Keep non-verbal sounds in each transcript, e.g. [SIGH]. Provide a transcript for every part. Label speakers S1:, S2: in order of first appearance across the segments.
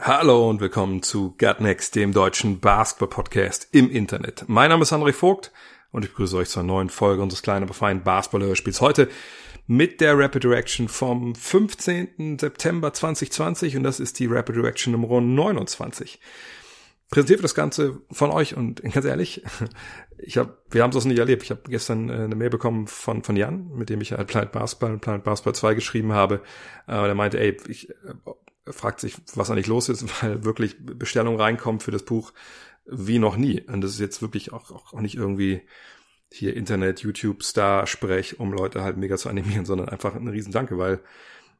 S1: Hallo und willkommen zu Gut Next, dem deutschen Basketball-Podcast im Internet. Mein Name ist André Vogt und ich begrüße euch zur neuen Folge unseres kleinen, aber feinen Basketball-Hörspiels. Heute mit der Rapid Direction vom 15. September 2020 und das ist die Rapid Direction Nummer 29. Präsentiert wird das Ganze von euch und ganz ehrlich, [LAUGHS] ich habe, wir haben es nicht erlebt. Ich habe gestern äh, eine Mail bekommen von von Jan, mit dem ich halt Planet Basketball, Planet Basketball 2 geschrieben habe. Äh, der meinte, ey, ich fragt sich, was eigentlich los ist, [LAUGHS] weil wirklich Bestellungen reinkommen für das Buch wie noch nie. Und das ist jetzt wirklich auch, auch, nicht irgendwie hier Internet, YouTube, Star-Sprech, um Leute halt mega zu animieren, sondern einfach ein Riesendanke, weil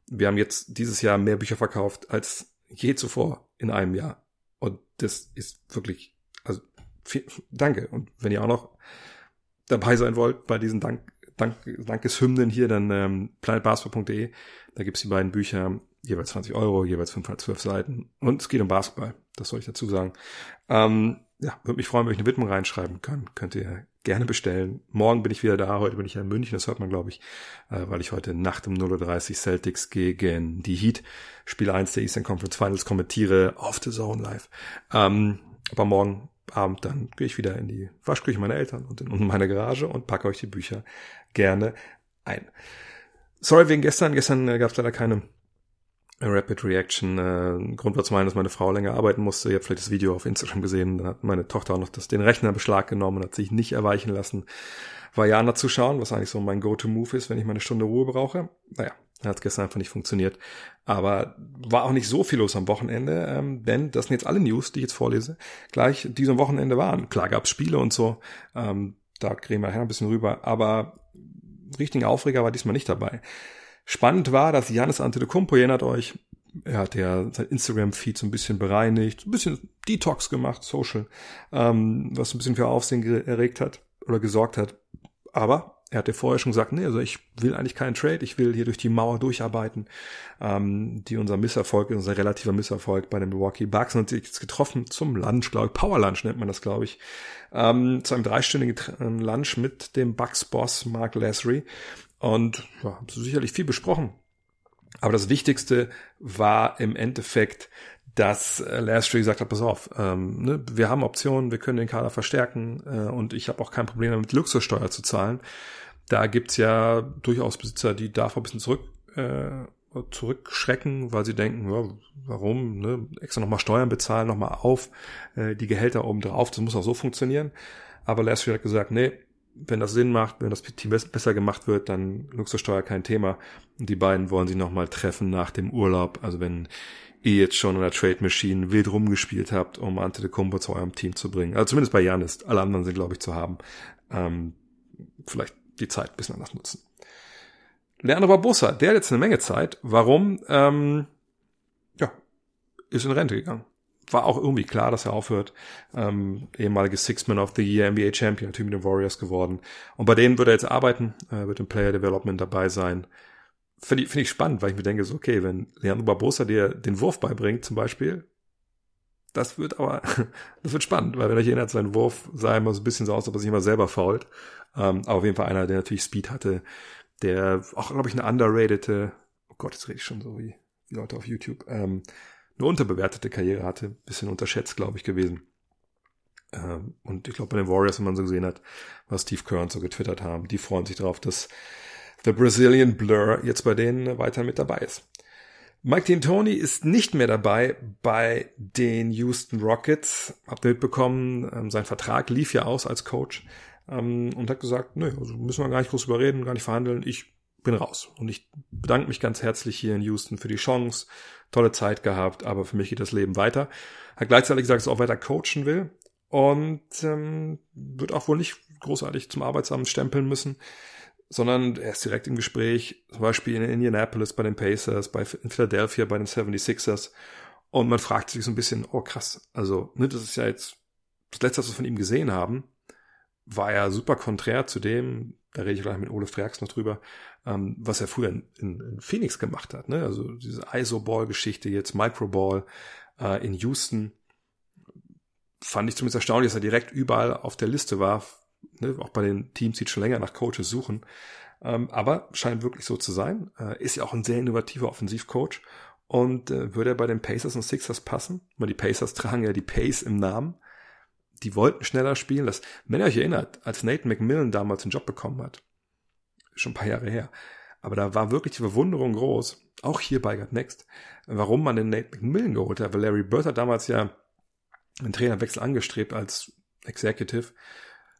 S1: wir haben jetzt dieses Jahr mehr Bücher verkauft als je zuvor in einem Jahr. Und das ist wirklich, also viel, danke. Und wenn ihr auch noch dabei sein wollt bei diesen Dank, Dank, Dankeshymnen hier, dann ähm, planetbasketball.de, da gibt's die beiden Bücher, jeweils 20 Euro, jeweils 512 Seiten. Und es geht um Basketball, das soll ich dazu sagen. Ähm, ja, würde mich freuen, wenn ich eine Widmung reinschreiben kann. Könnt ihr gerne bestellen. Morgen bin ich wieder da, heute bin ich ja in München, das hört man, glaube ich, äh, weil ich heute Nacht um 0.30 Uhr Celtics gegen die Heat, Spiel 1 der Eastern Conference Finals kommentiere auf The Zone live. Ähm, aber morgen Abend dann gehe ich wieder in die Waschküche meiner Eltern und in, in meine Garage und packe euch die Bücher gerne ein. Sorry wegen gestern. Gestern äh, gab es leider keine Rapid Reaction. Äh, Grund war zum einen, dass meine Frau länger arbeiten musste. Ihr habt vielleicht das Video auf Instagram gesehen. Dann hat meine Tochter auch noch das, den Rechner Beschlag genommen und hat sich nicht erweichen lassen, Vajana zu schauen, was eigentlich so mein Go-To-Move ist, wenn ich meine Stunde Ruhe brauche. Naja, hat es gestern einfach nicht funktioniert. Aber war auch nicht so viel los am Wochenende, ähm, denn das sind jetzt alle News, die ich jetzt vorlese, gleich diesem Wochenende waren. Klar gab's Spiele und so, ähm, da kriegen wir nachher ein bisschen rüber, aber richtigen Aufreger war diesmal nicht dabei. Spannend war, dass Janis Antetokounmpo, erinnert euch, er hat ja sein Instagram-Feed so ein bisschen bereinigt, ein bisschen Detox gemacht, Social, ähm, was ein bisschen für Aufsehen erregt hat oder gesorgt hat. Aber er hat ja vorher schon gesagt, nee, also ich will eigentlich keinen Trade, ich will hier durch die Mauer durcharbeiten, ähm, die unser Misserfolg, unser relativer Misserfolg bei den Milwaukee Bucks und jetzt getroffen zum Lunch, glaube ich, Power Lunch nennt man das, glaube ich, ähm, zu einem dreistündigen Lunch mit dem Bucks-Boss Mark Lasry. Und ja, haben sicherlich viel besprochen. Aber das Wichtigste war im Endeffekt, dass Lastry gesagt hat, pass auf, ähm, ne, wir haben Optionen, wir können den Kader verstärken äh, und ich habe auch kein Problem damit, Luxussteuer zu zahlen. Da gibt's ja durchaus Besitzer, die davor ein bisschen zurück, äh, zurückschrecken, weil sie denken, ja, warum, ne, extra nochmal Steuern bezahlen, nochmal auf, äh, die Gehälter oben drauf, das muss auch so funktionieren. Aber Lastry hat gesagt, nee, wenn das Sinn macht, wenn das Team besser gemacht wird, dann Luxussteuer kein Thema. Und die beiden wollen sich nochmal treffen nach dem Urlaub. Also wenn ihr jetzt schon in der Trade Machine wild rumgespielt habt, um Antetokounmpo zu eurem Team zu bringen. Also zumindest bei Janis. Alle anderen sind, glaube ich, zu haben. Ähm, vielleicht die Zeit ein bisschen anders nutzen. Leandro Barbosa, der hat jetzt eine Menge Zeit. Warum? Ähm, ja, ist in Rente gegangen. War auch irgendwie klar, dass er aufhört. Ähm, ehemaliges Six-Man of the Year NBA Champion, Team mit den Warriors geworden. Und bei denen wird er jetzt arbeiten, äh, wird im Player Development dabei sein finde ich, finde ich spannend, weil ich mir denke, so, okay, wenn Leandro Barbosa dir den Wurf beibringt, zum Beispiel, das wird aber, [LAUGHS] das wird spannend, weil wenn euch erinnert, sein Wurf sah immer so ein bisschen so aus, ob er sich immer selber fault. Ähm, aber auf jeden Fall einer, der natürlich Speed hatte, der auch, glaube ich, eine underratede, oh Gott, jetzt rede ich schon so wie die Leute auf YouTube, ähm, eine unterbewertete Karriere hatte, bisschen unterschätzt, glaube ich, gewesen. Ähm, und ich glaube, bei den Warriors, wenn man so gesehen hat, was Steve Kerr und so getwittert haben, die freuen sich darauf, dass The Brazilian Blur jetzt bei denen weiter mit dabei ist. Mike D'Antoni ist nicht mehr dabei bei den Houston Rockets. Habt ihr mitbekommen, ähm, sein Vertrag lief ja aus als Coach ähm, und hat gesagt, nö, also müssen wir gar nicht groß überreden, gar nicht verhandeln, ich bin raus. Und ich bedanke mich ganz herzlich hier in Houston für die Chance. Tolle Zeit gehabt, aber für mich geht das Leben weiter. Hat gleichzeitig gesagt, dass er auch weiter coachen will und ähm, wird auch wohl nicht großartig zum Arbeitsamt stempeln müssen sondern er ist direkt im Gespräch, zum Beispiel in Indianapolis bei den Pacers, bei in Philadelphia bei den 76ers. Und man fragt sich so ein bisschen, oh krass, also, ne, das ist ja jetzt das Letzte, was wir von ihm gesehen haben. war ja super konträr zu dem, da rede ich gleich mit Ole Freaks noch drüber, ähm, was er früher in, in, in Phoenix gemacht hat. Ne? Also diese ISO-Ball-Geschichte, jetzt Microball äh, in Houston, fand ich zumindest erstaunlich, dass er direkt überall auf der Liste war. Ne? Auch bei den Teams, die schon länger nach Coaches suchen. Ähm, aber scheint wirklich so zu sein. Äh, ist ja auch ein sehr innovativer Offensivcoach. Und äh, würde er bei den Pacers und Sixers passen? Weil die Pacers [LAUGHS] tragen ja die Pace im Namen. Die wollten schneller spielen. Das, wenn ihr euch erinnert, als Nate McMillan damals einen Job bekommen hat, schon ein paar Jahre her, aber da war wirklich die Verwunderung groß, auch hier bei God Next, warum man den Nate McMillan geholt hat, weil Larry Bird hat damals ja einen Trainerwechsel angestrebt als Executive,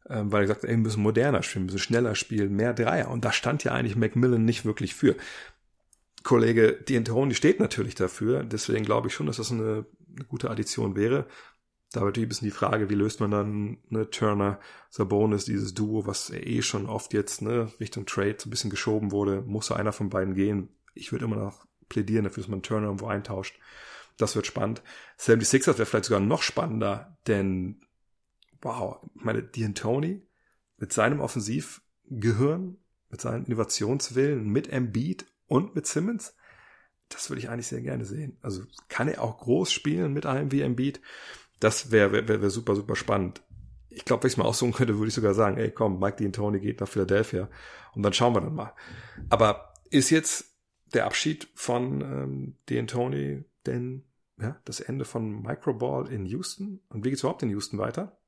S1: ähm, weil er gesagt hat, ey, wir müssen moderner spielen, wir müssen schneller spielen, mehr Dreier. Und da stand ja eigentlich Macmillan nicht wirklich für. Kollege D'Antoni steht natürlich dafür, deswegen glaube ich schon, dass das eine, eine gute Addition wäre. Da natürlich ein bisschen die Frage, wie löst man dann ne, Turner, Sabonis, dieses Duo, was eh schon oft jetzt ne, Richtung Trade so ein bisschen geschoben wurde, muss einer von beiden gehen. Ich würde immer noch plädieren dafür, dass man Turner irgendwo eintauscht. Das wird spannend. 76ers wäre vielleicht sogar noch spannender, denn wow, ich meine, D'Antoni mit seinem Offensivgehirn, mit seinem Innovationswillen, mit Embiid und mit Simmons, das würde ich eigentlich sehr gerne sehen. Also kann er auch groß spielen mit einem wie Embiid? Das wäre wär, wär, wär super, super spannend. Ich glaube, wenn ich es mal aussuchen könnte, würde ich sogar sagen, ey, komm, Mike D'Antoni geht nach Philadelphia und dann schauen wir dann mal. Aber ist jetzt der Abschied von ähm, D'Antoni denn ja, das Ende von Microball in Houston? Und wie geht's überhaupt in Houston weiter?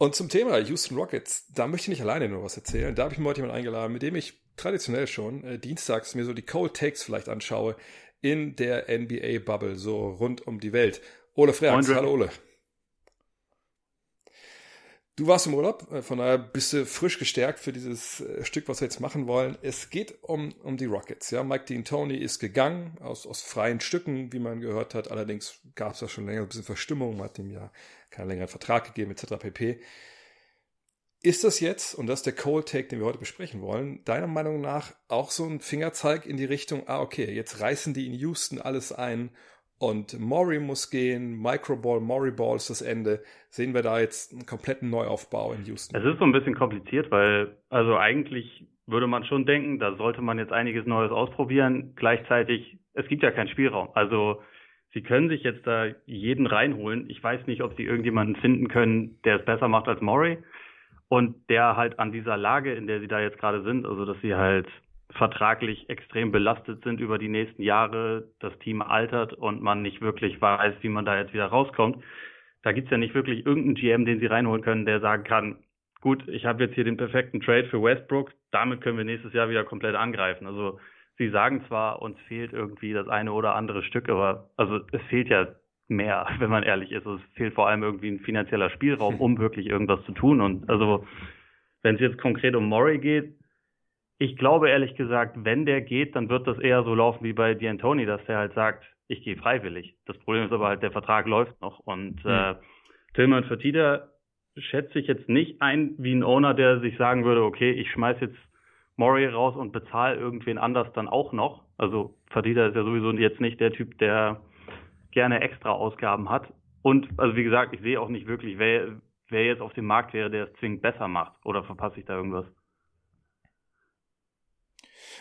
S1: Und zum Thema Houston Rockets, da möchte ich nicht alleine nur was erzählen. Da habe ich mir heute jemanden eingeladen, mit dem ich traditionell schon äh, dienstags mir so die Cold Takes vielleicht anschaue in der NBA-Bubble, so rund um die Welt. Ole Freaks, hallo Ole. Du warst im Urlaub, äh, von daher bist du frisch gestärkt für dieses äh, Stück, was wir jetzt machen wollen. Es geht um, um die Rockets. Ja, Mike Dean Tony ist gegangen aus, aus freien Stücken, wie man gehört hat. Allerdings gab es da schon länger ein bisschen Verstimmung. Man hat ihm ja keinen längeren Vertrag gegeben, etc. pp. Ist das jetzt, und das ist der Cold Take, den wir heute besprechen wollen, deiner Meinung nach auch so ein Fingerzeig in die Richtung, ah, okay, jetzt reißen die in Houston alles ein und Maury muss gehen, Microball, Maury Ball ist das Ende. Sehen wir da jetzt einen kompletten Neuaufbau in Houston?
S2: Es ist so ein bisschen kompliziert, weil also eigentlich würde man schon denken, da sollte man jetzt einiges Neues ausprobieren. Gleichzeitig, es gibt ja keinen Spielraum. Also sie können sich jetzt da jeden reinholen. Ich weiß nicht, ob sie irgendjemanden finden können, der es besser macht als Maury und der halt an dieser Lage, in der sie da jetzt gerade sind, also dass sie halt vertraglich extrem belastet sind über die nächsten Jahre, das Team altert und man nicht wirklich weiß, wie man da jetzt wieder rauskommt. Da gibt's ja nicht wirklich irgendeinen GM, den sie reinholen können, der sagen kann, gut, ich habe jetzt hier den perfekten Trade für Westbrook, damit können wir nächstes Jahr wieder komplett angreifen. Also sie sagen zwar, uns fehlt irgendwie das eine oder andere Stück, aber also es fehlt ja mehr, [LAUGHS] wenn man ehrlich ist. Es fehlt vor allem irgendwie ein finanzieller Spielraum, [LAUGHS] um wirklich irgendwas zu tun. Und also wenn es jetzt konkret um Murray geht, ich glaube ehrlich gesagt, wenn der geht, dann wird das eher so laufen wie bei D'Antoni, dass der halt sagt, ich gehe freiwillig. Das Problem ist aber halt, der Vertrag läuft noch. Und mhm. äh, Tillman Fertitta schätze ich jetzt nicht ein wie ein Owner, der sich sagen würde, okay, ich schmeiß jetzt Murray raus und bezahle irgendwen anders dann auch noch. Also Fertitta ist ja sowieso jetzt nicht der Typ, der gerne extra Ausgaben hat. Und also wie gesagt, ich sehe auch nicht wirklich, wer, wer jetzt auf dem Markt wäre, der es zwingend besser macht. Oder verpasse ich da irgendwas?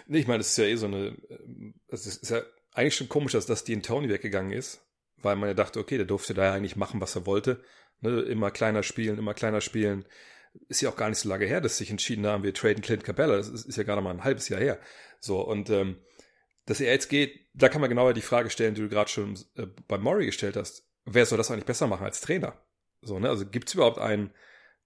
S1: Nee, ich meine, es ist ja eh so eine, äh, es ist ja eigentlich schon komisch, dass das Dean Tony weggegangen ist, weil man ja dachte, okay, der durfte da ja eigentlich machen, was er wollte. Ne, immer kleiner spielen, immer kleiner spielen. Ist ja auch gar nicht so lange her, dass sich entschieden haben, wir traden Clint Capella. Das ist, ist ja gerade mal ein halbes Jahr her. So, und ähm, dass er jetzt geht, da kann man genauer die Frage stellen, die du gerade schon äh, bei Murray gestellt hast. Wer soll das eigentlich besser machen als Trainer? So, ne? Also gibt es überhaupt einen,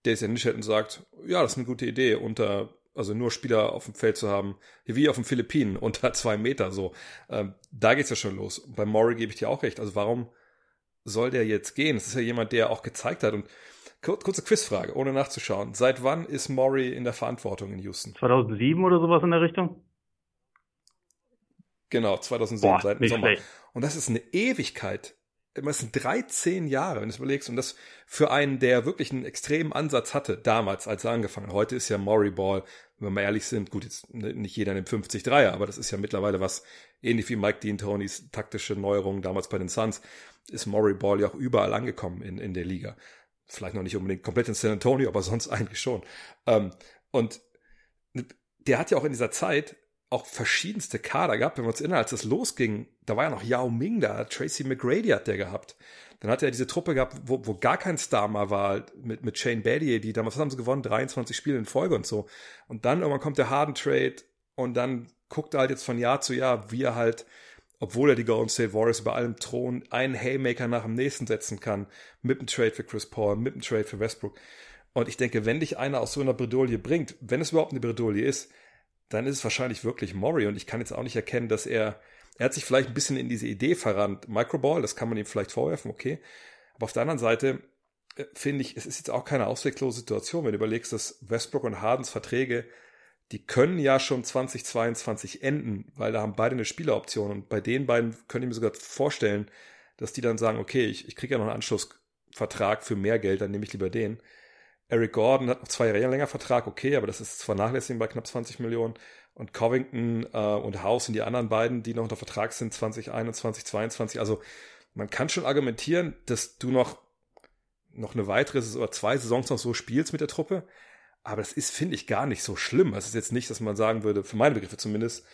S1: der nicht hält und sagt, ja, das ist eine gute Idee, unter also nur Spieler auf dem Feld zu haben, wie auf den Philippinen, [LAUGHS] unter zwei Meter so. Ähm, da geht's ja schon los. Bei Maury gebe ich dir auch recht. Also warum soll der jetzt gehen? Das ist ja jemand, der auch gezeigt hat. Und kurze Quizfrage, ohne nachzuschauen. Seit wann ist Maury in der Verantwortung in Houston?
S2: 2007 oder sowas in der Richtung?
S1: Genau, 2007, Boah, seit dem Sommer. Schlecht. Und das ist eine Ewigkeit es sind 13 Jahre, wenn du es überlegst, und das für einen, der wirklich einen extremen Ansatz hatte, damals, als er angefangen hat. Heute ist ja Maury Ball, wenn wir mal ehrlich sind, gut, jetzt nicht jeder nimmt 50 Dreier, aber das ist ja mittlerweile was, ähnlich wie Mike Dean Tonys taktische Neuerungen damals bei den Suns, ist Maury Ball ja auch überall angekommen in, in der Liga. Vielleicht noch nicht unbedingt komplett in San Antonio, aber sonst eigentlich schon. Ähm, und der hat ja auch in dieser Zeit auch verschiedenste Kader gehabt. Wenn wir uns erinnern, als das losging, da war ja noch Yao Ming da, Tracy McGrady hat der gehabt. Dann hat er diese Truppe gehabt, wo, wo gar kein Star mal war, mit, mit Shane Battier, die damals, haben sie gewonnen? 23 Spiele in Folge und so. Und dann irgendwann kommt der Harden Trade und dann guckt er halt jetzt von Jahr zu Jahr, wie er halt, obwohl er die Golden State Warriors über allem Thron einen Haymaker nach dem nächsten setzen kann, mit dem Trade für Chris Paul, mit dem Trade für Westbrook. Und ich denke, wenn dich einer aus so einer Bredouille bringt, wenn es überhaupt eine Bredouille ist, dann ist es wahrscheinlich wirklich Murray. Und ich kann jetzt auch nicht erkennen, dass er, er hat sich vielleicht ein bisschen in diese Idee verrannt. Microball, das kann man ihm vielleicht vorwerfen, okay. Aber auf der anderen Seite äh, finde ich, es ist jetzt auch keine ausweglose Situation, wenn du überlegst, dass Westbrook und Hardens Verträge, die können ja schon 2022 enden, weil da haben beide eine Spieleroption. Und bei den beiden könnte ich mir sogar vorstellen, dass die dann sagen, okay, ich, ich kriege ja noch einen Anschlussvertrag für mehr Geld, dann nehme ich lieber den. Eric Gordon hat noch zwei Jahre länger Vertrag, okay, aber das ist vernachlässigen bei knapp 20 Millionen. Und Covington äh, und House und die anderen beiden, die noch unter Vertrag sind, 2021, 2022. Also man kann schon argumentieren, dass du noch, noch eine weitere oder zwei Saisons noch so spielst mit der Truppe. Aber das ist, finde ich, gar nicht so schlimm. Es ist jetzt nicht, dass man sagen würde, für meine Begriffe zumindest,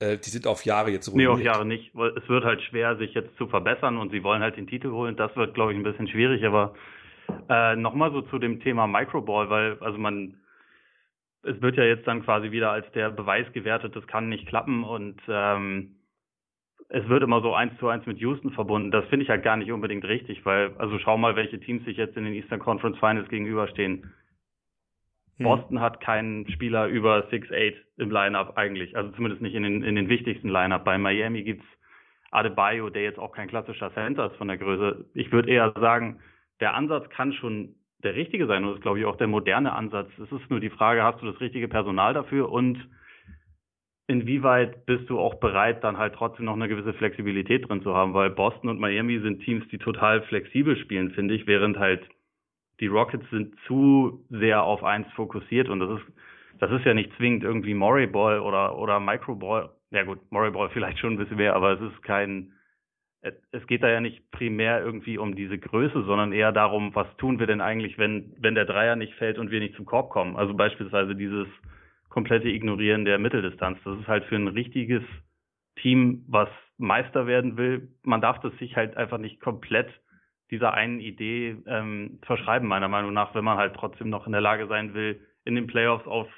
S1: äh, die sind auf Jahre jetzt
S2: ruiniert. Nee, auf Jahre nicht. Es wird halt schwer, sich jetzt zu verbessern und sie wollen halt den Titel holen. Das wird, glaube ich, ein bisschen schwierig, aber äh, Nochmal so zu dem Thema Microball, weil also man es wird ja jetzt dann quasi wieder als der Beweis gewertet, das kann nicht klappen und ähm, es wird immer so eins zu eins mit Houston verbunden. Das finde ich halt gar nicht unbedingt richtig, weil, also schau mal, welche Teams sich jetzt in den Eastern Conference Finals gegenüberstehen. Hm. Boston hat keinen Spieler über 6'8 im Lineup eigentlich, also zumindest nicht in den, in den wichtigsten Lineup. Bei Miami gibt's Adebayo, der jetzt auch kein klassischer Center ist von der Größe. Ich würde eher sagen, der Ansatz kann schon der richtige sein und das ist, glaube ich, auch der moderne Ansatz. Es ist nur die Frage, hast du das richtige Personal dafür und inwieweit bist du auch bereit, dann halt trotzdem noch eine gewisse Flexibilität drin zu haben, weil Boston und Miami sind Teams, die total flexibel spielen, finde ich, während halt die Rockets sind zu sehr auf eins fokussiert und das ist, das ist ja nicht zwingend irgendwie Murray Ball oder, oder Micro Ball. Ja gut, Murray Ball [LAUGHS] vielleicht schon ein bisschen mehr, aber es ist kein, es geht da ja nicht primär irgendwie um diese Größe, sondern eher darum, was tun wir denn eigentlich, wenn, wenn der Dreier nicht fällt und wir nicht zum Korb kommen. Also beispielsweise dieses komplette Ignorieren der Mitteldistanz. Das ist halt für ein richtiges Team, was Meister werden will. Man darf das sich halt einfach nicht komplett dieser einen Idee ähm, verschreiben, meiner Meinung nach, wenn man halt trotzdem noch in der Lage sein will, in den Playoffs auf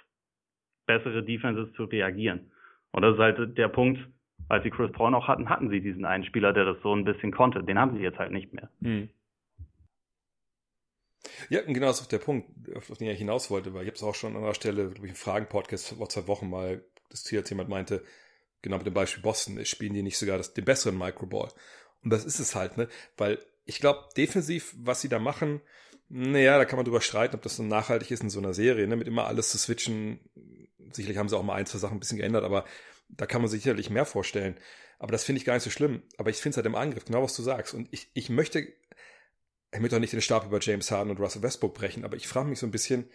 S2: bessere Defenses zu reagieren. Und das ist halt der Punkt, als sie Chris Paul noch hatten, hatten sie diesen einen Spieler, der das so ein bisschen konnte. Den haben sie jetzt halt nicht mehr. Hm.
S1: Ja, genau das ist auch der Punkt, auf den ich hinaus wollte, weil ich habe es auch schon an anderer Stelle, glaube ich, im Fragen-Podcast vor zwei Wochen mal, als jemand meinte, genau mit dem Beispiel Boston, spielen die nicht sogar das, den besseren Microball. Und das ist es halt, ne? Weil ich glaube, defensiv, was sie da machen, naja, da kann man drüber streiten, ob das so nachhaltig ist in so einer Serie, ne? Mit immer alles zu switchen. Sicherlich haben sie auch mal ein, zwei Sachen ein bisschen geändert, aber da kann man sich sicherlich mehr vorstellen. Aber das finde ich gar nicht so schlimm. Aber ich finde es halt im Angriff, genau was du sagst. Und ich, ich möchte, ich möchte auch nicht den Stab über James Harden und Russell Westbrook brechen, aber ich frage mich so ein bisschen,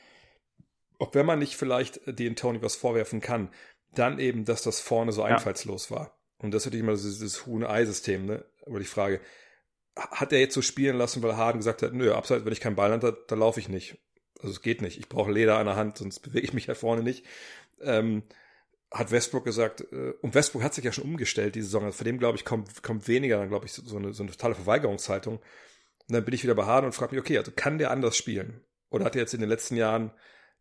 S1: ob wenn man nicht vielleicht den Tony was vorwerfen kann, dann eben, dass das vorne so ja. einfallslos war. Und das ist natürlich immer dieses Huhn-Ei-System, ne? Aber die Frage, hat er jetzt so spielen lassen, weil Harden gesagt hat, nö, abseits, wenn ich keinen Ball habe, da, da laufe ich nicht. Also es geht nicht. Ich brauche Leder an der Hand, sonst bewege ich mich ja vorne nicht. Ähm, hat Westbrook gesagt, äh, und Westbrook hat sich ja schon umgestellt diese Saison, also von dem glaube ich kommt, kommt weniger, dann glaube ich so eine, so eine totale Verweigerungshaltung. Und dann bin ich wieder bei Harden und frage mich, okay, also kann der anders spielen? Oder hat er jetzt in den letzten Jahren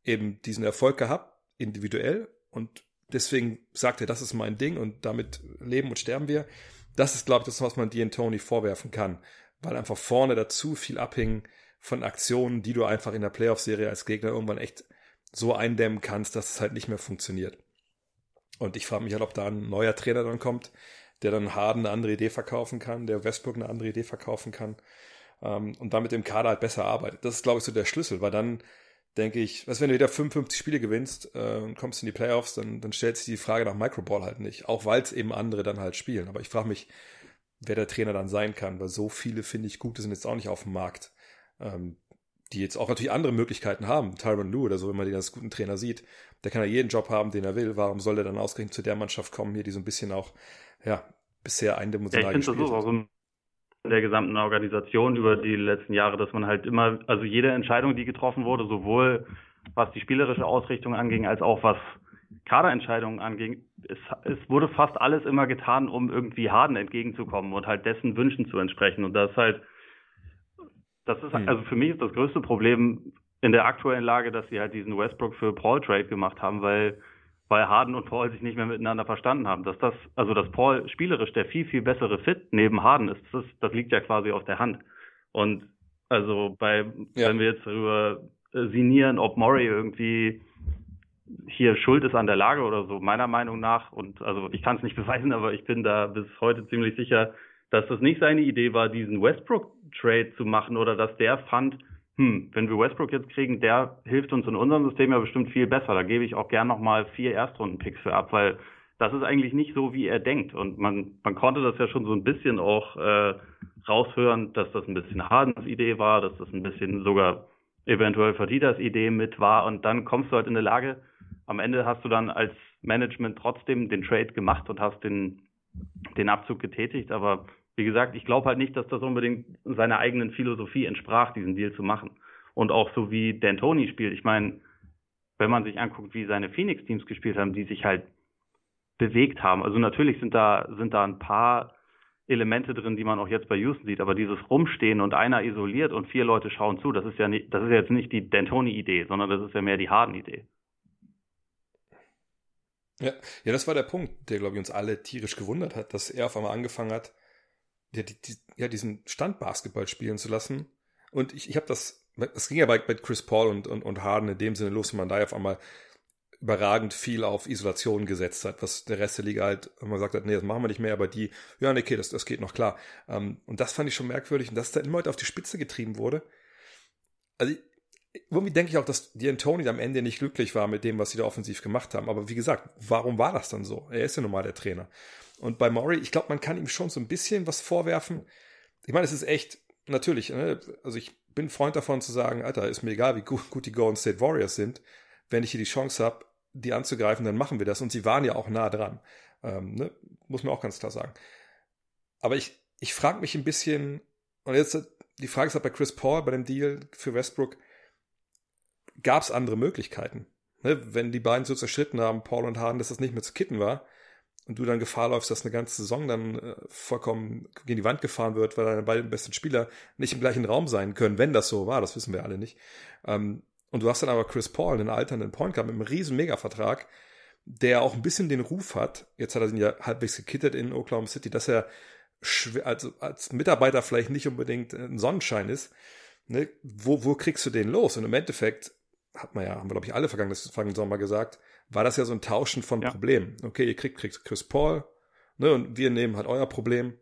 S1: eben diesen Erfolg gehabt, individuell, und deswegen sagt er, das ist mein Ding und damit leben und sterben wir. Das ist, glaube ich, das, was man dir in Tony vorwerfen kann, weil einfach vorne da zu viel abhing von Aktionen, die du einfach in der Playoff-Serie als Gegner irgendwann echt so eindämmen kannst, dass es halt nicht mehr funktioniert. Und ich frage mich halt, ob da ein neuer Trainer dann kommt, der dann Harden eine andere Idee verkaufen kann, der Westbrook eine andere Idee verkaufen kann ähm, und damit im Kader halt besser arbeitet. Das ist, glaube ich, so der Schlüssel, weil dann denke ich, was wenn du wieder 55 Spiele gewinnst äh, und kommst in die Playoffs, dann, dann stellt sich die Frage nach Microball halt nicht, auch weil es eben andere dann halt spielen. Aber ich frage mich, wer der Trainer dann sein kann, weil so viele, finde ich, gute sind jetzt auch nicht auf dem Markt. Ähm, die jetzt auch natürlich andere Möglichkeiten haben. Tyron Lue oder so, wenn man den als guten Trainer sieht, der kann ja jeden Job haben, den er will. Warum soll er dann ausgerechnet zu der Mannschaft kommen, hier, die so ein bisschen auch, ja, bisher eindimensional
S2: ja, ich so ein, in der gesamten Organisation über die letzten Jahre, dass man halt immer, also jede Entscheidung, die getroffen wurde, sowohl was die spielerische Ausrichtung anging, als auch was Kaderentscheidungen anging, es, es wurde fast alles immer getan, um irgendwie Harden entgegenzukommen und halt dessen Wünschen zu entsprechen. Und das ist halt, das ist, hm. also für mich ist das größte Problem in der aktuellen Lage, dass sie halt diesen Westbrook für Paul Trade gemacht haben, weil weil Harden und Paul sich nicht mehr miteinander verstanden haben. Dass das, also dass Paul spielerisch der viel, viel bessere Fit neben Harden ist, das, das liegt ja quasi auf der Hand. Und also bei, ja. wenn wir jetzt darüber äh, sinnieren, ob Murray irgendwie hier schuld ist an der Lage oder so, meiner Meinung nach, und also ich kann es nicht [LAUGHS] beweisen, aber ich bin da bis heute ziemlich sicher, dass das nicht seine Idee war, diesen Westbrook-Trade zu machen oder dass der fand, hm, wenn wir Westbrook jetzt kriegen, der hilft uns in unserem System ja bestimmt viel besser. Da gebe ich auch gern nochmal vier Erstrunden-Picks für ab, weil das ist eigentlich nicht so, wie er denkt. Und man, man konnte das ja schon so ein bisschen auch äh, raushören, dass das ein bisschen Hardens Idee war, dass das ein bisschen sogar eventuell Fertitas Idee mit war. Und dann kommst du halt in eine Lage, am Ende hast du dann als Management trotzdem den Trade gemacht und hast den, den Abzug getätigt. Aber wie gesagt, ich glaube halt nicht, dass das unbedingt seiner eigenen Philosophie entsprach, diesen Deal zu machen. Und auch so wie D'Antoni spielt. Ich meine, wenn man sich anguckt, wie seine Phoenix-Teams gespielt haben, die sich halt bewegt haben. Also natürlich sind da, sind da ein paar Elemente drin, die man auch jetzt bei Houston sieht, aber dieses Rumstehen und einer isoliert und vier Leute schauen zu, das ist ja nicht, das ist jetzt nicht die D'Antoni-Idee, sondern das ist ja mehr die Harden-Idee.
S1: Ja, ja, das war der Punkt, der, glaube ich, uns alle tierisch gewundert hat, dass er auf einmal angefangen hat, ja, die, die, ja diesen Standbasketball spielen zu lassen. Und ich, ich habe das, das ging ja bei, bei Chris Paul und, und, und Harden in dem Sinne los, wenn man da auf einmal überragend viel auf Isolation gesetzt hat, was der Rest der Liga halt immer gesagt hat, nee, das machen wir nicht mehr, aber die, ja, nee, okay, das, das geht noch klar. Ähm, und das fand ich schon merkwürdig und dass da immer heute auf die Spitze getrieben wurde. Also irgendwie denke ich auch, dass die Antoni am Ende nicht glücklich war mit dem, was sie da offensiv gemacht haben. Aber wie gesagt, warum war das dann so? Er ist ja nun mal der Trainer. Und bei Murray, ich glaube, man kann ihm schon so ein bisschen was vorwerfen. Ich meine, es ist echt, natürlich, ne? also ich bin Freund davon zu sagen, Alter, ist mir egal, wie gut, gut die Golden State Warriors sind. Wenn ich hier die Chance habe, die anzugreifen, dann machen wir das. Und sie waren ja auch nah dran. Ähm, ne? Muss man auch ganz klar sagen. Aber ich, ich frage mich ein bisschen, und jetzt die Frage ist halt bei Chris Paul, bei dem Deal für Westbrook, gab es andere Möglichkeiten? Ne? Wenn die beiden so zerschritten haben, Paul und Harden, dass das nicht mehr zu kitten war, und du dann Gefahr läufst, dass eine ganze Saison dann äh, vollkommen gegen die Wand gefahren wird, weil deine beiden besten Spieler nicht im gleichen Raum sein können, wenn das so war, das wissen wir alle nicht. Ähm, und du hast dann aber Chris Paul, einen alternden Point Guard mit einem riesen Mega-Vertrag, der auch ein bisschen den Ruf hat, jetzt hat er ihn ja halbwegs gekittet in Oklahoma City, dass er also als Mitarbeiter vielleicht nicht unbedingt ein Sonnenschein ist. Ne? Wo, wo kriegst du den los? Und im Endeffekt hat man ja, haben wir glaube ich alle vergangenen Sommer gesagt, war das ja so ein Tauschen von ja. Problemen. Okay, ihr kriegt, kriegt Chris Paul, ne, und wir nehmen halt euer Problem.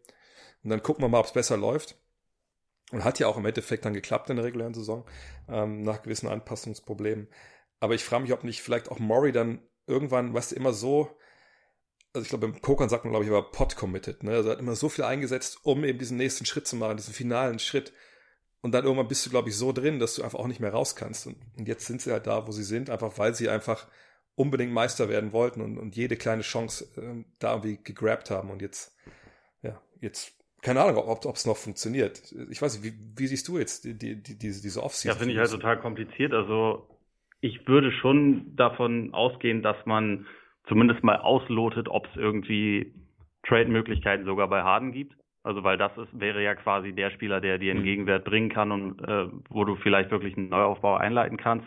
S1: Und dann gucken wir mal, ob es besser läuft. Und hat ja auch im Endeffekt dann geklappt in der regulären Saison, ähm, nach gewissen Anpassungsproblemen. Aber ich frage mich, ob nicht vielleicht auch Maury dann irgendwann, weißt du, immer so, also ich glaube, beim Pokern sagt man, glaube ich, aber pot committed, ne? Also er hat immer so viel eingesetzt, um eben diesen nächsten Schritt zu machen, diesen finalen Schritt. Und dann irgendwann bist du, glaube ich, so drin, dass du einfach auch nicht mehr raus kannst. Und, und jetzt sind sie halt da, wo sie sind, einfach weil sie einfach unbedingt Meister werden wollten und, und jede kleine Chance äh, da irgendwie gegrabt haben und jetzt, ja, jetzt, keine Ahnung, ob es noch funktioniert. Ich weiß nicht, wie, wie siehst du jetzt die, die, die, diese, diese Offseason?
S2: Ja, finde ich halt total kompliziert. Also ich würde schon davon ausgehen, dass man zumindest mal auslotet, ob es irgendwie Trade-Möglichkeiten sogar bei Harden gibt. Also weil das ist, wäre ja quasi der Spieler, der dir einen mhm. Gegenwert bringen kann und äh, wo du vielleicht wirklich einen Neuaufbau einleiten kannst.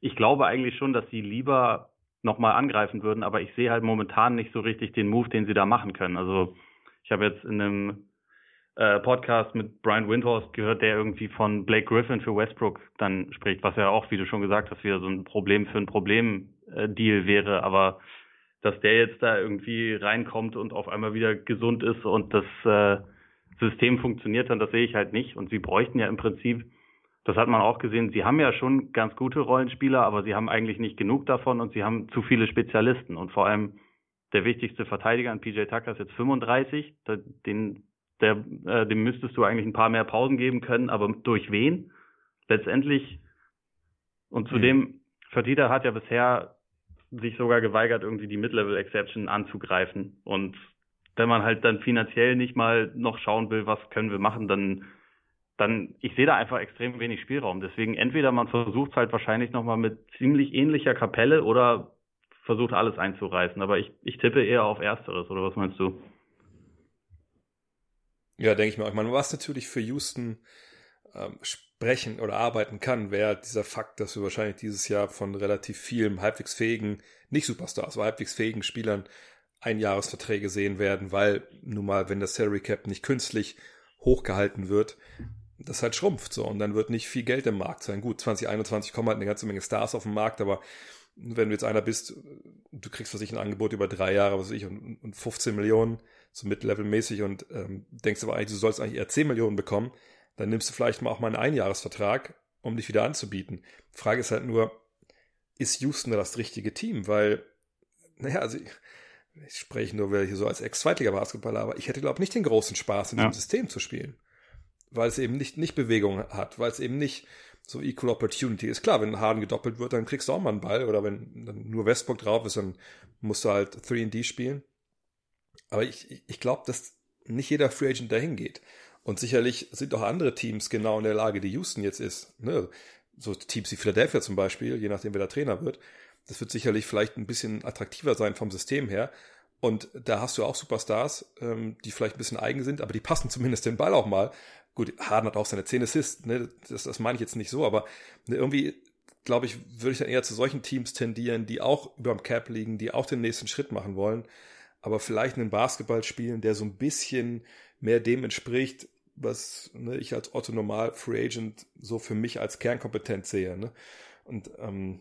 S2: Ich glaube eigentlich schon, dass sie lieber nochmal angreifen würden, aber ich sehe halt momentan nicht so richtig den Move, den sie da machen können. Also ich habe jetzt in einem äh, Podcast mit Brian Windhorst gehört, der irgendwie von Blake Griffin für Westbrook dann spricht, was ja auch, wie du schon gesagt hast, wieder so ein Problem für ein Problem-Deal äh, wäre, aber dass der jetzt da irgendwie reinkommt und auf einmal wieder gesund ist und das äh, System funktioniert dann, das sehe ich halt nicht. Und sie bräuchten ja im Prinzip das hat man auch gesehen. Sie haben ja schon ganz gute Rollenspieler, aber sie haben eigentlich nicht genug davon und sie haben zu viele Spezialisten. Und vor allem der wichtigste Verteidiger an PJ Tucker ist jetzt 35. Den, der, äh, dem müsstest du eigentlich ein paar mehr Pausen geben können, aber durch wen? Letztendlich. Und zudem, mhm. Fertitta hat ja bisher sich sogar geweigert, irgendwie die Mid-Level-Exception anzugreifen. Und wenn man halt dann finanziell nicht mal noch schauen will, was können wir machen, dann, dann, ich sehe da einfach extrem wenig Spielraum. Deswegen entweder man versucht es halt wahrscheinlich nochmal mit ziemlich ähnlicher Kapelle oder versucht alles einzureißen. Aber ich, ich tippe eher auf Ersteres, oder was meinst du?
S1: Ja, denke ich mal. Ich meine, was natürlich für Houston ähm, sprechen oder arbeiten kann, wäre dieser Fakt, dass wir wahrscheinlich dieses Jahr von relativ vielen halbwegs fähigen, nicht Superstars, aber halbwegs fähigen Spielern Einjahresverträge sehen werden, weil nun mal, wenn das Salary Cap nicht künstlich hochgehalten wird, das halt schrumpft so und dann wird nicht viel Geld im Markt sein. Gut, 2021 kommen halt eine ganze Menge Stars auf den Markt, aber wenn du jetzt einer bist, du kriegst für sich ein Angebot über drei Jahre, was weiß ich, und, und 15 Millionen, so Mid-Level-mäßig und ähm, denkst aber eigentlich, du sollst eigentlich eher 10 Millionen bekommen, dann nimmst du vielleicht mal auch mal einen Einjahresvertrag, um dich wieder anzubieten. Frage ist halt nur, ist Houston da das richtige Team? Weil, naja, also ich, ich spreche nur hier so als Ex-Zweitliga-Basketballer, aber ich hätte, glaube ich, nicht den großen Spaß, in ja. diesem System zu spielen. Weil es eben nicht, nicht Bewegung hat, weil es eben nicht so Equal Opportunity ist. Klar, wenn Harden gedoppelt wird, dann kriegst du auch mal einen Ball. Oder wenn dann nur Westbrook drauf ist, dann musst du halt 3D spielen. Aber ich, ich glaube, dass nicht jeder Free Agent dahin geht. Und sicherlich sind auch andere Teams genau in der Lage, die Houston jetzt ist. Ne? So Teams wie Philadelphia zum Beispiel, je nachdem wer der Trainer wird. Das wird sicherlich vielleicht ein bisschen attraktiver sein vom System her. Und da hast du auch Superstars, ähm, die vielleicht ein bisschen eigen sind, aber die passen zumindest den Ball auch mal. Gut, Harden hat auch seine 10 Assists, ne? das, das meine ich jetzt nicht so, aber ne, irgendwie, glaube ich, würde ich dann eher zu solchen Teams tendieren, die auch über dem Cap liegen, die auch den nächsten Schritt machen wollen, aber vielleicht einen Basketball spielen, der so ein bisschen mehr dem entspricht, was ne, ich als Otto Normal Free Agent so für mich als Kernkompetenz sehe. Ne? Und ähm,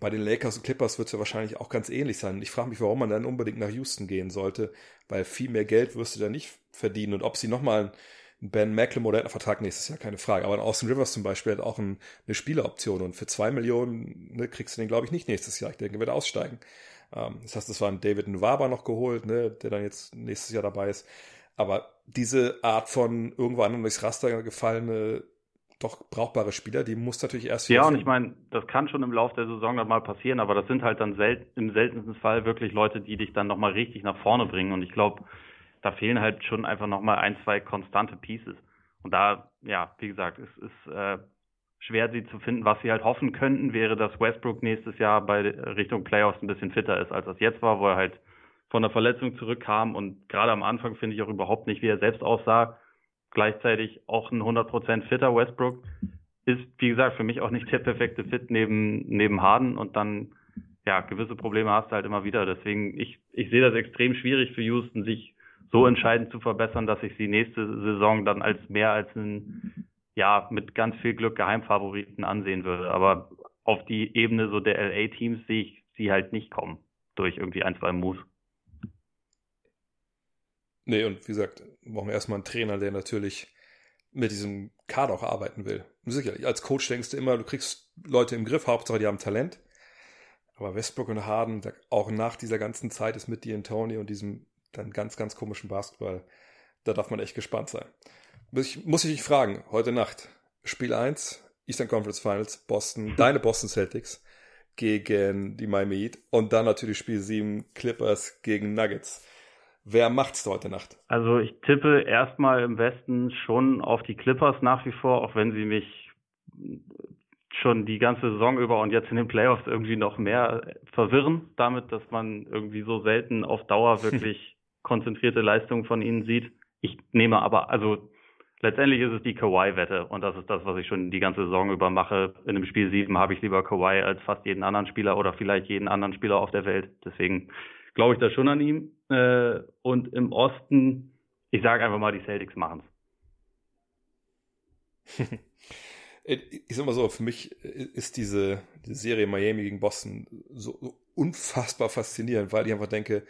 S1: bei den Lakers und Clippers wird es ja wahrscheinlich auch ganz ähnlich sein. Ich frage mich, warum man dann unbedingt nach Houston gehen sollte, weil viel mehr Geld wirst du da nicht verdienen. Und ob sie nochmal einen Ben McLemore, der einen Vertrag nächstes Jahr, keine Frage. Aber ein Austin Rivers zum Beispiel hat auch ein, eine Spieleroption und für zwei Millionen ne, kriegst du den, glaube ich, nicht nächstes Jahr. Ich denke, er wird aussteigen. Ähm, das heißt, es war ein David Nwaba noch geholt, ne, der dann jetzt nächstes Jahr dabei ist. Aber diese Art von irgendwo anderen durchs Raster gefallene doch brauchbare Spieler, die muss natürlich erst.
S2: Ja, und ich meine, das kann schon im Laufe der Saison dann mal passieren, aber das sind halt dann sel im seltensten Fall wirklich Leute, die dich dann nochmal richtig nach vorne bringen. Und ich glaube, da fehlen halt schon einfach nochmal ein, zwei konstante Pieces. Und da, ja, wie gesagt, es ist äh, schwer, sie zu finden. Was sie halt hoffen könnten, wäre, dass Westbrook nächstes Jahr bei Richtung Playoffs ein bisschen fitter ist, als das jetzt war, wo er halt von der Verletzung zurückkam und gerade am Anfang finde ich auch überhaupt nicht, wie er selbst aussah gleichzeitig auch ein 100% fitter Westbrook ist, wie gesagt, für mich auch nicht der perfekte Fit neben, neben Harden und dann, ja, gewisse Probleme hast du halt immer wieder. Deswegen, ich, ich sehe das extrem schwierig für Houston, sich so entscheidend zu verbessern, dass ich sie nächste Saison dann als mehr als ein, ja, mit ganz viel Glück Geheimfavoriten ansehen würde. Aber auf die Ebene so der LA-Teams sehe ich sie halt nicht kommen durch irgendwie ein, zwei Moves.
S1: Nee, und wie gesagt, brauchen wir erstmal einen Trainer, der natürlich mit diesem Kader auch arbeiten will. Sicherlich, als Coach denkst du immer, du kriegst Leute im Griff, Hauptsache die haben Talent. Aber Westbrook und Harden, auch nach dieser ganzen Zeit ist mit Tony und diesem dann ganz, ganz komischen Basketball, da darf man echt gespannt sein. Muss ich, muss ich dich fragen, heute Nacht, Spiel 1, Eastern Conference Finals, Boston, [LAUGHS] deine Boston Celtics gegen die Miami Heat und dann natürlich Spiel 7, Clippers gegen Nuggets. Wer macht's heute Nacht?
S2: Also ich tippe erstmal im Westen schon auf die Clippers nach wie vor, auch wenn sie mich schon die ganze Saison über und jetzt in den Playoffs irgendwie noch mehr verwirren, damit, dass man irgendwie so selten auf Dauer [LAUGHS] wirklich konzentrierte Leistungen von ihnen sieht. Ich nehme aber, also letztendlich ist es die Kawhi-Wette und das ist das, was ich schon die ganze Saison über mache. In dem Spiel 7 habe ich lieber Kawhi als fast jeden anderen Spieler oder vielleicht jeden anderen Spieler auf der Welt. Deswegen glaube ich da schon an ihm. Äh, und im Osten, ich sage einfach mal, die Celtics machen
S1: es. [LAUGHS] ich sag mal so, für mich ist diese, diese Serie Miami gegen Boston so, so, unfassbar faszinierend, weil ich einfach denke,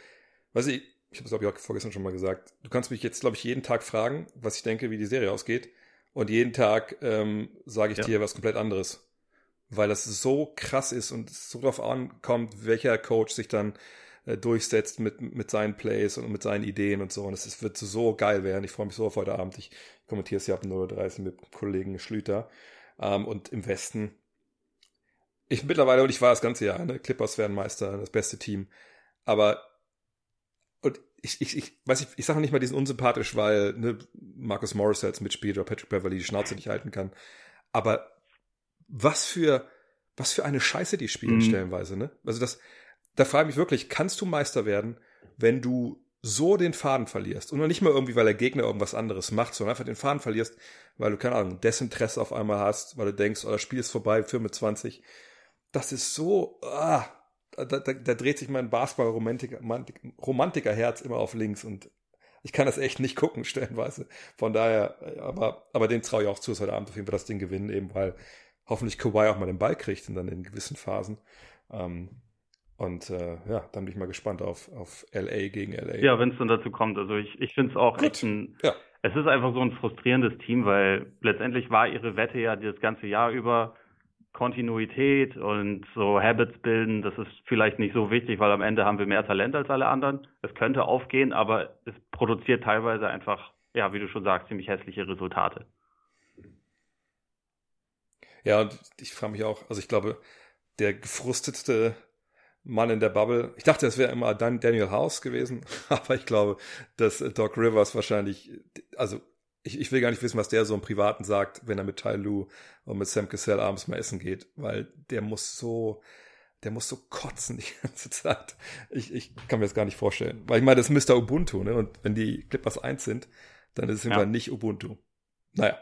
S1: weiß ich, ich habe es glaube ich auch vorgestern schon mal gesagt, du kannst mich jetzt glaube ich jeden Tag fragen, was ich denke, wie die Serie ausgeht und jeden Tag ähm, sage ich ja. dir was komplett anderes, weil das so krass ist und so darauf ankommt, welcher Coach sich dann äh, durchsetzt mit, mit seinen Plays und mit seinen Ideen und so. Und es wird so geil werden. Ich freue mich so auf heute Abend. Ich kommentiere es ja ab 0.30 mit Kollegen Schlüter. Ähm, und im Westen, ich mittlerweile, und ich war das ganze Jahr, ne? Clippers werden Meister, das beste Team. Aber und ich, ich, ich weiß ich, ich sage nicht mal diesen unsympathisch, weil ne, Marcus Morris als Mitspieler oder Patrick Beverly die Schnauze nicht halten kann. Aber was für, was für eine Scheiße die spielen
S2: Mhm.
S1: stellenweise, ne? Also das, da frage ich mich wirklich, kannst du Meister werden, wenn du so den Faden verlierst? Und nicht mal irgendwie, weil der Gegner irgendwas anderes macht, sondern einfach den Faden verlierst, weil du, keine Ahnung, Desinteresse auf einmal hast, weil du denkst, oh, das Spiel ist vorbei, 25. Das ist so, ah, da, da, da dreht sich mein Basketball-Romantiker Romantik- Romantikerherz immer auf links und ich kann das echt nicht gucken, [LAUGHS] stellenweise. Von daher, aber, aber den traue ich auch zu, dass heute Abend auf jeden Fall das Ding gewinnen, eben weil hoffentlich Kawhi auch mal den Ball kriegt und dann in gewissen Phasen. Ähm, und äh, ja, dann bin ich mal gespannt auf, auf LA gegen LA.
S2: Ja, wenn es dann dazu kommt. Also ich, ich finde es auch
S1: Gut.
S2: echt ein,
S1: Ja.
S2: es ist einfach so ein frustrierendes Team, weil letztendlich war ihre Wette ja das ganze Jahr über Kontinuität und so Habits bilden. Das ist vielleicht nicht so wichtig, weil am Ende haben wir mehr Talent als alle anderen. Es könnte aufgehen, aber es produziert teilweise einfach, ja, wie du schon sagst, ziemlich hässliche Resultate.
S1: Ja, und ich frage mich auch, also ich glaube, der gefrustetste Mann in der Bubble, ich dachte, es wäre immer Dan Daniel House gewesen, [LAUGHS] aber ich glaube, dass Doc Rivers wahrscheinlich, also ich, ich will gar nicht wissen, was der so im Privaten sagt, wenn er mit Ty Lue und mit Sam Cassell abends mal essen geht, weil der muss so, der muss so kotzen die [LAUGHS] ganze Zeit. Ich, ich kann mir das gar nicht vorstellen. Weil ich meine, das ist Mr. Ubuntu, ne? Und wenn die Clippers eins sind, dann ist es
S2: Ja.
S1: immer nicht Ubuntu. Naja,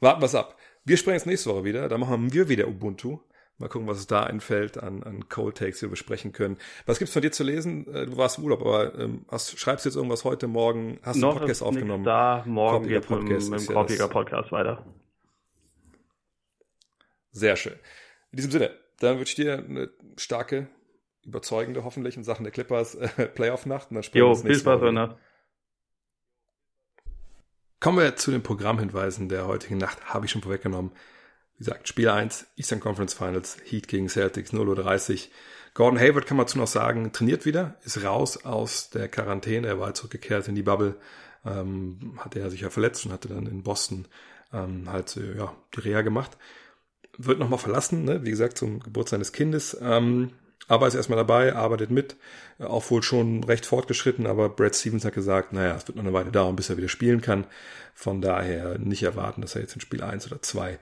S1: warten wir es ab. Wir sprechen es nächste Woche wieder. Da machen wir wieder Ubuntu. Mal gucken, was es da einfällt an, an Cold Takes, die wir besprechen können. Was gibt's von dir zu lesen? Äh, Du warst im Urlaub, aber ähm, hast, schreibst jetzt irgendwas heute, morgen? Hast du einen Podcast aufgenommen?
S2: da, morgen
S1: Korpiger
S2: geht's mit, dem- mit
S1: ja
S2: Korpiger
S1: das-
S2: Podcast weiter.
S1: Sehr schön. In diesem Sinne, dann wünsche ich dir eine starke, überzeugende, hoffentlich in Sachen der Clippers äh, [LAUGHS] Playoff-Nacht. Und dann sprechen wir
S2: Jo,
S1: uns
S2: viel Spaß,
S1: wieder.
S2: Werner.
S1: Kommen wir zu den Programmhinweisen der heutigen Nacht. Habe ich schon vorweggenommen. Wie gesagt, Spiel 1, Eastern Conference Finals, Heat gegen Celtics, 0.30 Uhr. Gordon Hayward kann man zu noch sagen, trainiert wieder, ist raus aus der Quarantäne, er war zurückgekehrt in die Bubble, ähm, hatte er sich ja verletzt und hatte dann in Boston ähm, halt äh, ja, die Reha gemacht. Wird nochmal verlassen, ne? wie gesagt, zum Geburt seines Kindes. Ähm, aber ist erstmal dabei, arbeitet mit, äh, auch wohl schon recht fortgeschritten, aber Brad Stevens hat gesagt, naja, es wird noch eine Weile dauern, bis er wieder spielen kann. Von daher nicht erwarten, dass er jetzt in Spiel 1 oder 2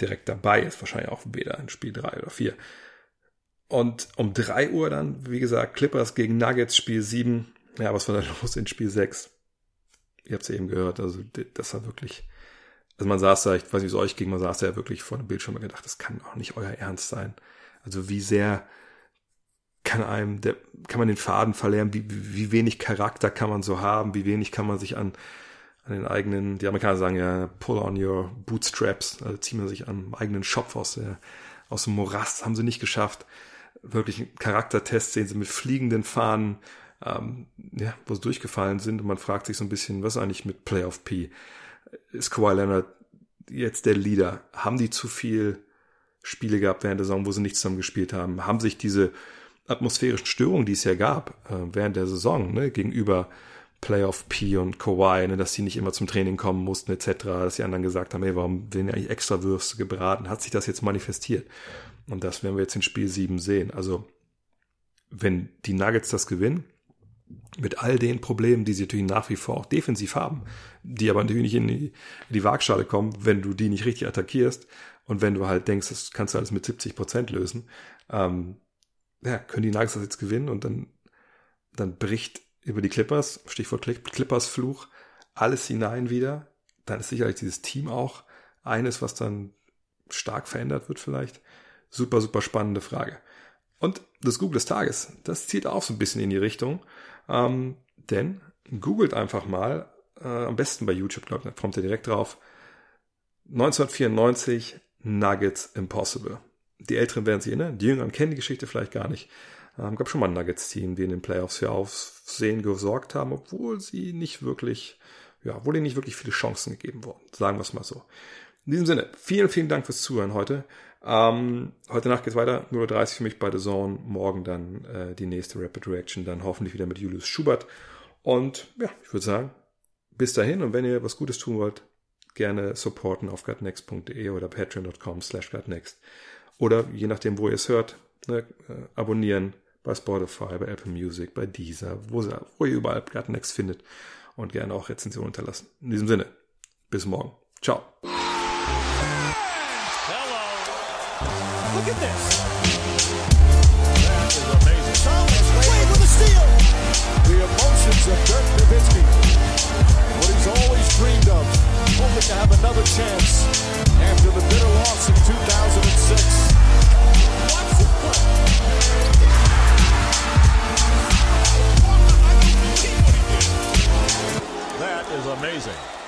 S1: direkt dabei ist. Wahrscheinlich auch weder in Spiel 3 oder 4. Und um 3 Uhr dann, wie gesagt, Clippers gegen Nuggets, Spiel 7. Ja, was war da [LAUGHS] los in Spiel 6? Ihr habt es ja eben gehört, also das war wirklich, also man saß da, ich weiß nicht, wie es euch ging, man saß da ja wirklich vor dem Bildschirm und gedacht, das kann auch nicht euer Ernst sein. Also wie sehr kann einem, der, kann man den Faden verlieren, wie, wie wie wenig Charakter kann man so haben, wie wenig kann man sich an, an den eigenen, die Amerikaner sagen ja, pull on your bootstraps, also ziehen man sich am eigenen Schopf aus, der, aus dem Morast, haben sie nicht geschafft. Wirklich einen Charaktertest sehen sie mit fliegenden Fahnen, ähm, ja, wo sie durchgefallen sind und man fragt sich so ein bisschen, was eigentlich mit Playoff P? Ist Kawhi Leonard jetzt der Leader? Haben die zu viel Spiele gehabt während der Saison, wo sie nicht zusammen gespielt haben? Haben sich diese atmosphärischen Störungen, die es ja gab äh, während der Saison, ne, gegenüber Playoff P und Kawhi, ne, dass sie nicht immer zum Training kommen mussten etc., dass die anderen gesagt haben, ey, warum werden eigentlich extra Würste gebraten? Hat sich das jetzt manifestiert? Und das werden wir jetzt in Spiel 7 sehen. Also, wenn die Nuggets das gewinnen, mit all den Problemen, die sie natürlich nach wie vor auch defensiv haben, die aber natürlich nicht in die, in die Waagschale kommen, wenn du die nicht richtig attackierst und wenn du halt denkst, das kannst du alles mit 70 Prozent lösen, ähm, ja, können die Nuggets das jetzt gewinnen und dann, dann bricht über die Clippers, Stichwort Clip- Clippers Fluch, alles hinein wieder. Dann ist sicherlich dieses Team auch eines, was dann stark verändert wird vielleicht. Super, super spannende Frage. Und das Google des Tages, das zielt auch so ein bisschen in die Richtung. Ähm, denn googelt einfach mal, äh, am besten bei YouTube, glaube ich, kommt ihr direkt drauf. 1994 Nuggets Impossible. Die Älteren werden sich erinnern, die Jüngeren kennen die Geschichte vielleicht gar nicht. Ähm, gab schon mal ein Nuggets-Team, die in den Playoffs für Aufsehen gesorgt haben, obwohl sie nicht wirklich, ja, obwohl ihnen nicht wirklich viele Chancen gegeben wurden. Sagen wir es mal so. In diesem Sinne, vielen, vielen Dank fürs Zuhören heute. Ähm, heute Nacht geht's weiter, 0.30 Uhr für mich bei The Zone. Morgen dann äh, die nächste Rapid Reaction, dann hoffentlich wieder mit Julius Schubert. Und ja, ich würde sagen, bis dahin und wenn ihr was Gutes tun wollt, gerne supporten auf gutnext.de oder patreon.com slash gutnext. Oder je nachdem, wo ihr es hört, ne, äh, abonnieren, bei Spotify, bei Apple Music, bei Deezer, wo, wo ihr überall Gartenext findet und gerne auch Rezensionen hinterlassen. In diesem Sinne, bis morgen. Ciao.
S3: Look at this. That is amazing. Thomas Wade with a steal.
S4: The emotions of Dirk Nowitzki. What he's always dreamed of. hoping to have another chance after the bitter loss in 2006.
S3: That is amazing.